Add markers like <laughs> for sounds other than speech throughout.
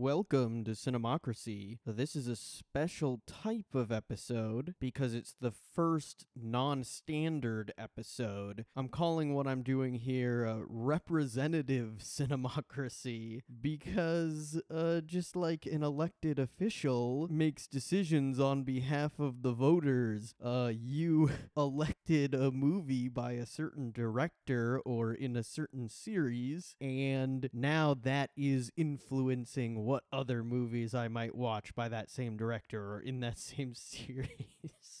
Welcome to Cinemocracy. This is a special type of episode because it's the first non standard episode. I'm calling what I'm doing here a representative <laughs> cinemocracy because, uh, just like an elected official makes decisions on behalf of the voters, uh, you <laughs> elected a movie by a certain director or in a certain series, and now that is influencing what other movies I might watch by that same director or in that <laughs> same series.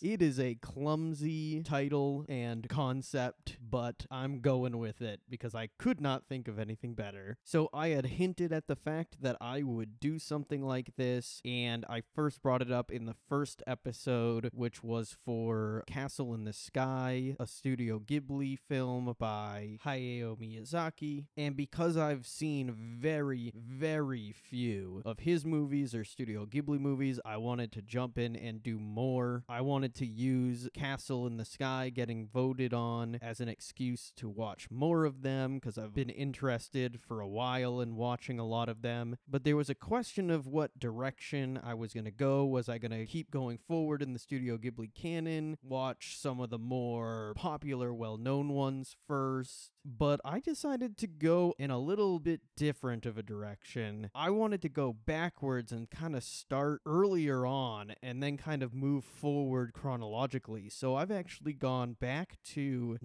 it is a clumsy title and concept, but I'm going with it because I could not think of anything better. So I had hinted at the fact that I would do something like this, and I first brought it up in the first episode, which was for Castle in the Sky, a Studio Ghibli film by Hayao Miyazaki. And because I've seen very, very few of his movies or Studio Ghibli movies. I wanted to jump in and do more. I wanted to use Castle in the Sky getting voted on as an excuse to watch more of them because I've been interested for a while in watching a lot of them. But there was a question of what direction I was going to go. Was I going to keep going forward in the Studio Ghibli canon, watch some of the more popular, well known ones first? But I decided to go in a little bit different of a direction. I wanted to go backwards and kind of start earlier on and then kind of move forward chronologically. So I've actually gone back to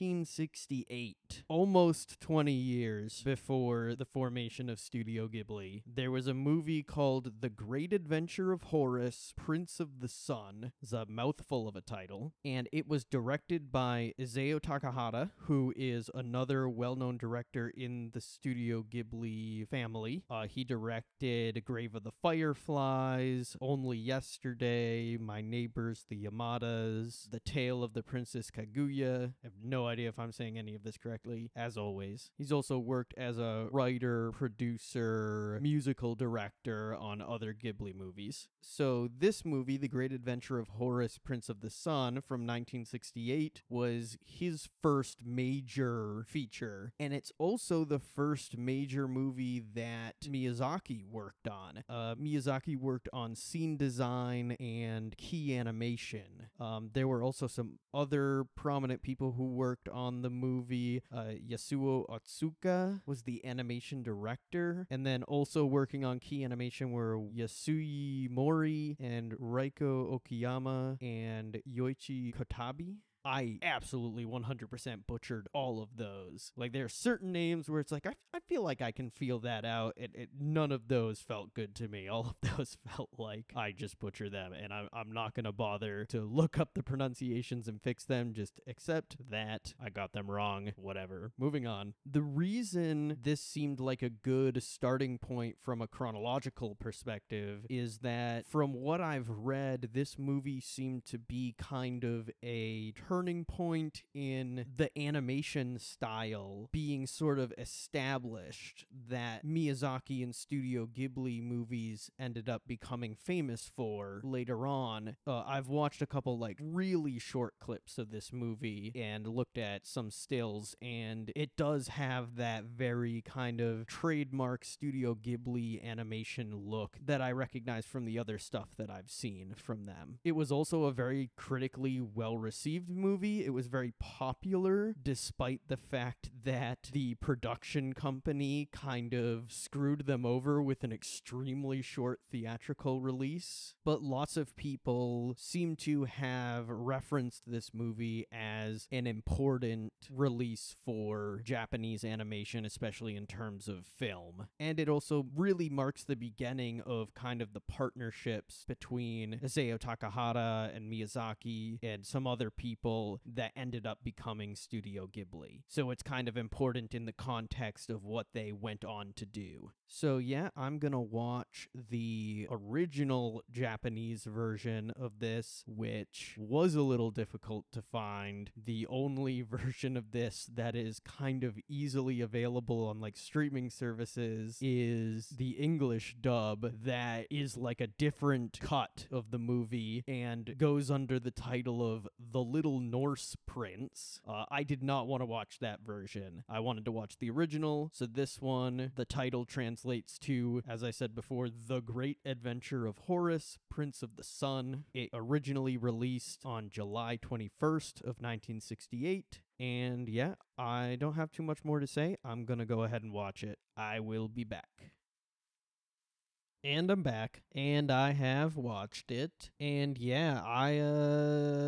1968, almost 20 years before the formation of Studio Ghibli. There was a movie called The Great Adventure of Horus, Prince of the Sun. It's a mouthful of a title. And it was directed by Isao Takahata, who is another well known director in the Studio Ghibli family. Uh, he directed Grave of the Fireflies, Only Yesterday, My Neighbors, the Yamadas, The Tale of the Princess Kaguya. I have no idea if I'm saying any of this correctly, as always. He's also worked as a writer, producer, musical director on other Ghibli movies. So, this movie, The Great Adventure of Horace, Prince of the Sun, from 1968, was his first major feature. And it's also the first major movie that Miyazaki worked on. Uh, Miyazaki worked on scene design and key animation. Um, there were also some other prominent people who worked on the movie. Uh, Yasuo Otsuka was the animation director, and then also working on key animation were Yasui Mori and Reiko Okiyama and Yoichi Kotabi. I absolutely 100% butchered all of those. Like, there are certain names where it's like, I, I feel like I can feel that out. It, it, none of those felt good to me. <laughs> All of those felt like I just butchered them, and I'm, I'm not to bother to look up the pronunciations and fix them. Just accept that I got them wrong. Whatever. Moving on. The reason this seemed like a good starting point from a chronological perspective is that from what I've read, this movie seemed to be kind of a turning point in the animation style being sort of established that Miyazaki and Studio Ghibli movies ended up becoming famous for later on. Uh, I've watched a couple like really short clips of this movie and looked at some stills, and it does have that very kind of trademark Studio Ghibli animation look that I recognize from the other stuff that I've seen from them. It was also a very critically well received movie. It was very popular, despite the fact that the production company kind of screwed them over with an extremely short theatrical release. But lots of people seem to have referenced this movie as an important release for Japanese animation, especially in terms of film. And it also really marks the beginning of kind of the partnerships between Isao Takahata and Miyazaki and some other people that ended up becoming Studio Ghibli. So it's kind of important in the context of what they went on to do. So, yeah, I'm going to watch the original Japanese version of this, which was a little difficult to find. The only <laughs> version of this that is kind of easily available on like streaming services is the English dub that is like a different cut of the movie and goes under the title of The Little Norse prince. Uh, I did not want to watch that version. I wanted to watch the original. So this one, the title translates to, as I said before, The Great Adventure of Horus, Prince of the Sun. It originally released on July 21st of 1968. And yeah, I don't have too much more to say. I'm going to go ahead and watch it. I will be back. And I'm back, and I have watched it, and yeah, I uh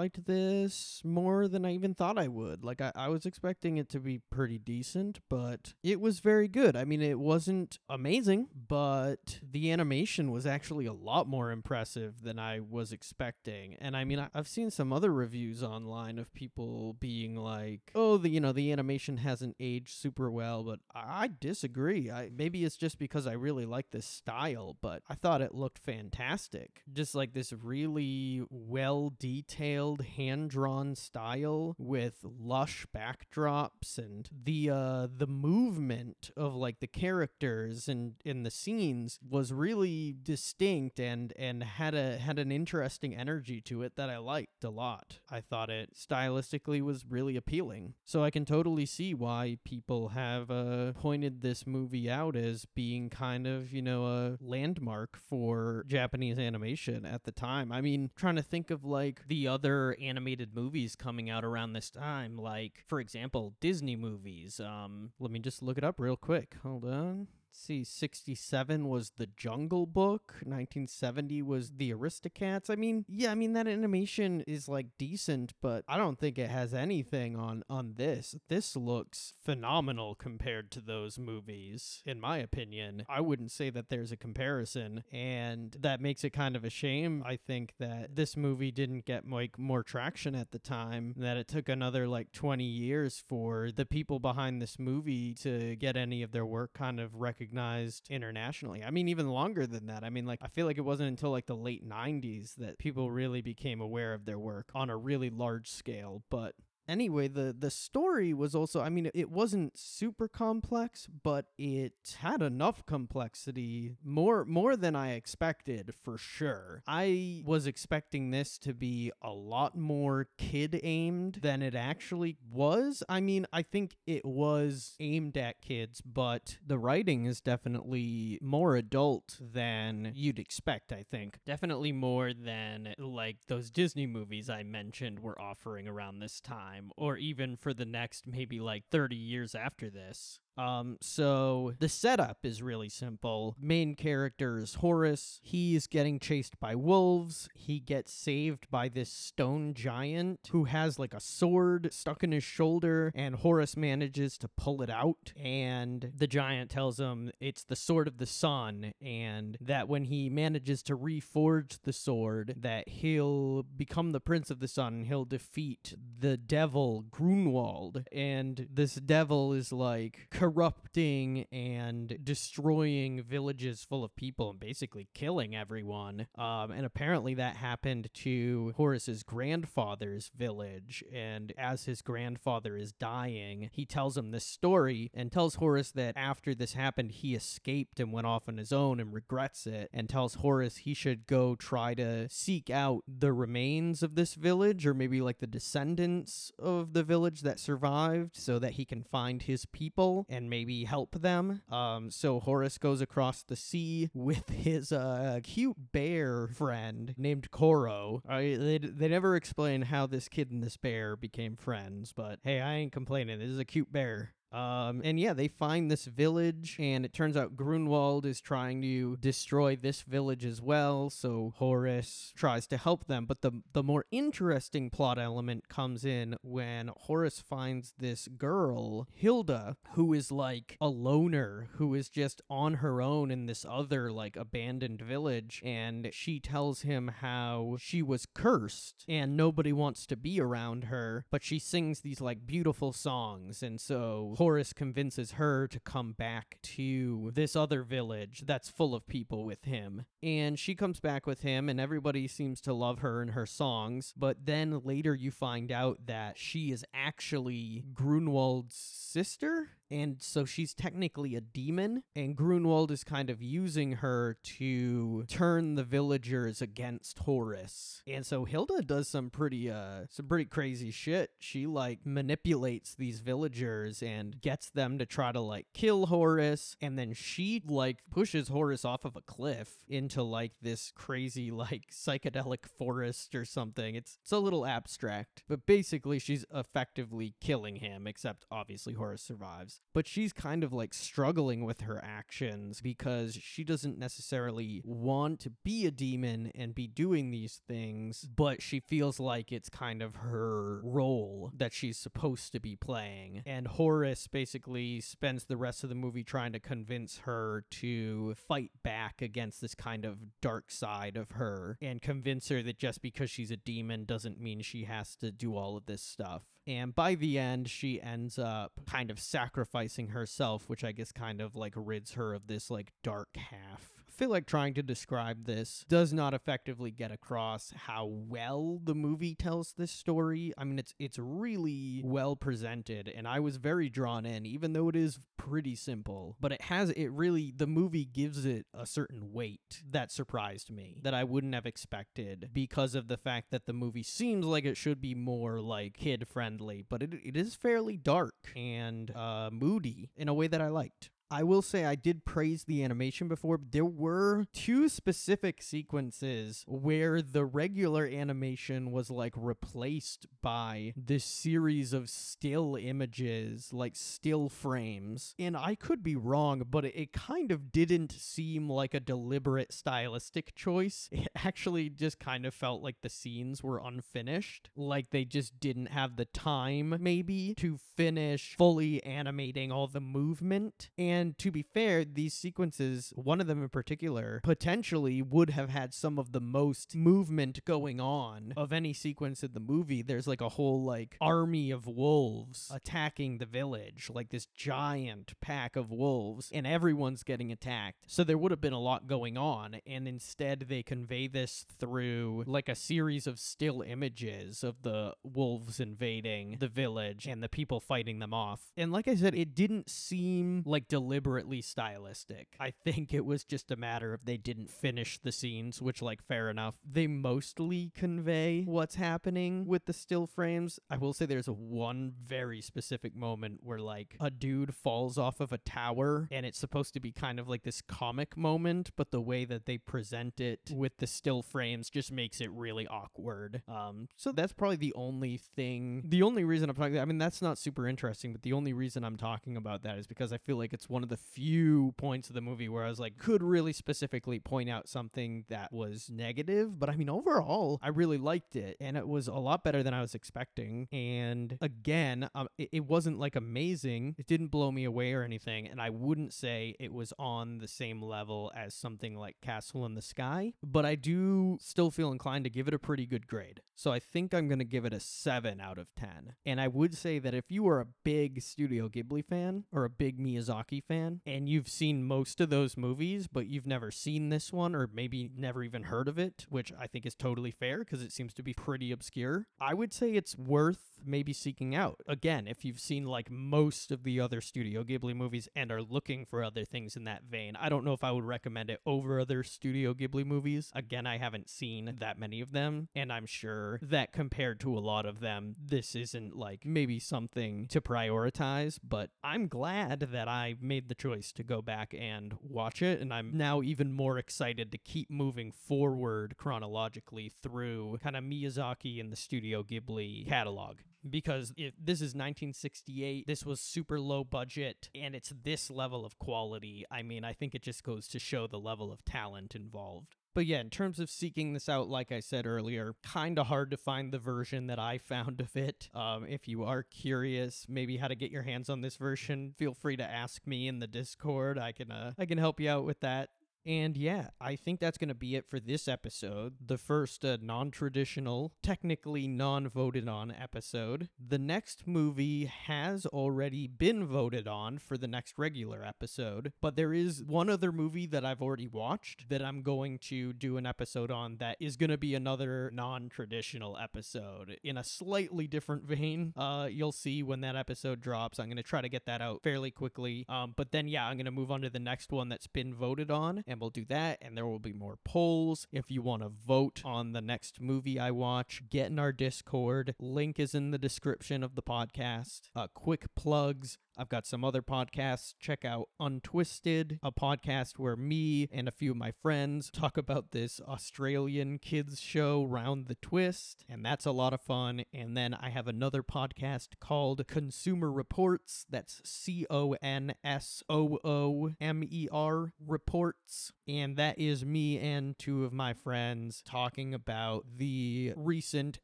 liked this more than I even thought I would. Like I, I was expecting it to be pretty decent, but it was very good. I mean, it wasn't amazing, but the animation was actually a lot more impressive than I was expecting. And I mean, I, I've seen some other reviews online of people being like, "Oh, the you know the animation hasn't aged super well," but I, I disagree. I maybe it's just because I really like this style style, but I thought it looked fantastic. Just like this really well detailed hand drawn style with lush backdrops and the uh the movement of like the characters and in the scenes was really distinct and and had a had an interesting energy to it that I liked a lot. I thought it stylistically was really appealing. So I can totally see why people have uh pointed this movie out as being kind of, you know, a landmark for Japanese animation at the time. I mean, trying to think of like the other animated movies coming out around this time, like for example, Disney movies. Um, let me just look it up real quick. Hold on see, 67 was The Jungle Book, 1970 was The Aristocats. I mean, yeah, I mean that animation is like decent, but I don't think it has anything on on this. This looks phenomenal compared to those movies in my opinion. I wouldn't say that there's a comparison, and that makes it kind of a shame. I think that this movie didn't get like more traction at the time, that it took another like 20 years for the people behind this movie to get any of their work kind of recognized recognized internationally. I mean, even longer than that. I mean, like, I feel like it wasn't until like the late 90s that people really became aware of their work on a really large scale. But anyway, the the story was also I mean it wasn't super complex, but it had enough complexity, more more than I expected for sure. I was expecting this to be a lot more kid aimed than it actually was. I mean, I think it was aimed at kids, but the writing is definitely more adult than you'd expect, I think. Definitely more than like those Disney movies I mentioned were offering around this time time or even for the next maybe like 30 years after this. Um, so the setup is really simple. Main character is Horus. He's getting chased by wolves. He gets saved by this stone giant who has like a sword stuck in his shoulder, and Horus manages to pull it out. And the giant tells him it's the sword of the sun, and that when he manages to reforge the sword, that he'll become the prince of the sun. He'll defeat the devil Grunwald, and this devil is like <laughs> corrupting and destroying villages full of people and basically killing everyone. Um, and apparently that happened to Horus's grandfather's village. And as his grandfather is dying, he tells him this story and tells Horus that after this happened, he escaped and went off on his own and regrets it. And tells Horus he should go try to seek out the remains of this village or maybe like the descendants of the village that survived so that he can find his people and maybe help them. Um, so Horus goes across the sea with <laughs> his uh, cute bear friend named Koro. I, they, they never explain how this kid and this bear became friends, but hey, I ain't complaining. This is a cute bear. Um, and yeah, they find this village, and it turns out Grunwald is trying to destroy this village as well. So Horus tries to help them. But the the more interesting plot element comes in when Horus finds this girl, Hilda, who is like a loner, who is just on her own in this other like abandoned village, and she tells him how she was cursed and nobody wants to be around her. But she sings these like beautiful songs, and so Horus convinces her to come back to this other village that's full of people with him. And she comes back with him, and everybody seems to love her and her songs. But then later you find out that she is actually Grunwald's sister And so she's technically a demon, and Grunwald is kind of using her to turn the villagers against Horus. And so Hilda does some pretty uh some pretty crazy shit. She like manipulates these villagers and gets them to try to like kill Horus, and then she like pushes Horus off of a cliff into like this crazy like <laughs> psychedelic forest or something. It's it's a little abstract, but basically she's effectively killing him, except obviously Horus survives. But she's kind of like struggling with her actions because she doesn't necessarily want to be a demon and be doing these things, but she feels like it's kind of her role that she's supposed to be playing. And Horus basically spends the rest of the movie trying to convince her to fight back against this kind of dark side of her and convince her that just because she's a demon doesn't mean she has to do all of this stuff. And by the end, she ends up kind of sacrificing herself, which I guess kind of like rids her of this like dark half I feel like trying to describe this does not effectively get across how well the movie tells this story. I mean, it's it's really well presented, and I was very drawn in, even though it is pretty simple. But it has it really the movie gives it a certain weight that surprised me that I wouldn't have expected because of the fact that the movie seems like it should be more like kid friendly, but it it is fairly dark and uh, moody in a way that I liked. I will say I did praise the animation before, but there were two specific sequences where the regular animation was like replaced by this series of still images, like still frames. And I could be wrong, but it, it kind of didn't seem like a deliberate stylistic choice. It actually just kind of felt like the scenes were unfinished, like they just didn't have the time maybe to finish fully animating all the movement. And and to be fair, these sequences, one of them in particular, potentially would have had some of the most movement going on of any sequence in the movie. There's like a whole like army of wolves attacking the village, like this giant pack of wolves, and everyone's getting attacked. So there would have been a lot going on, and instead they convey this through like a series of still images of the wolves invading the village and the people fighting them off. And like I said, it didn't seem like deliberate deliberately stylistic. I think it was just a matter of they didn't finish the scenes, which, like, fair enough. They mostly convey what's happening with the still frames. I will say there's one very specific moment where, like, a dude falls off of a tower and it's supposed to be kind of like this comic moment, but the way that they present it with the still frames just makes it really awkward. Um, so that's probably the only thing, the only reason I'm talking, I mean, that's not super interesting, but the only reason I'm talking about that is because I feel like it's one one of the few points of the movie where I was like, could really specifically point out something that was negative. But I mean, overall, I really liked it, and it was a lot better than I was expecting. And again, um, it, it wasn't like amazing. It didn't blow me away or anything, and I wouldn't say it was on the same level as something like Castle in the Sky. But I do still feel inclined to give it a pretty good grade. So I think I'm gonna give it a seven out of ten. And I would say that if you are a big Studio Ghibli fan or a big Miyazaki fan and you've seen most of those movies, but you've never seen this one or maybe never even heard of it, which I think is totally fair because it seems to be pretty obscure, I would say it's worth maybe seeking out. Again, if you've seen like most of the other Studio Ghibli movies and are looking for other things in that vein, I don't know if I would recommend it over other Studio Ghibli movies. Again, I haven't seen that many of them, and I'm sure that compared to a lot of them, this isn't like maybe something to prioritize, but I'm glad that I made the choice to go back and watch it, and I'm now even more excited to keep moving forward chronologically through kind of Miyazaki and the Studio Ghibli catalog because if this is 1968 this was super low budget and it's this level of quality i mean i think it just goes to show the level of talent involved but yeah, in terms of seeking this out, like I said earlier, kind of hard to find the version that I found of it. Um, if you are curious, maybe how to get your hands on this version, feel free to ask me in the Discord. I can uh, I can help you out with that And yeah, I think that's going to be it for this episode. The first uh, non traditional, technically non voted on episode. The next movie has already been voted on for the next regular episode, but there is one other movie that I've already watched that I'm going to do an episode on that is going to be another non traditional episode in a slightly different vein. Uh, you'll see when that episode drops. I'm going to try to get that out fairly quickly. Um, but then, yeah, I'm going to move on to the next one that's been voted on and we'll do that. And there will be more polls. If you want to vote on the next movie I watch, get in our Discord. Link is in the description of the podcast. Uh, quick plugs. I've got some other podcasts. Check out Untwisted, a podcast where me and a few of my friends talk about this Australian kids show, Round the Twist, and that's a lot of fun. And then I have another podcast called Consumer Reports. That's C O N S O O M E R Reports. And that is me and two of my friends talking about the recent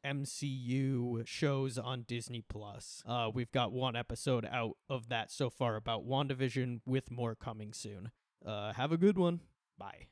MCU shows on Disney Plus. Uh, we've got one episode out of that so far about WandaVision with more coming soon. Uh, have a good one. Bye.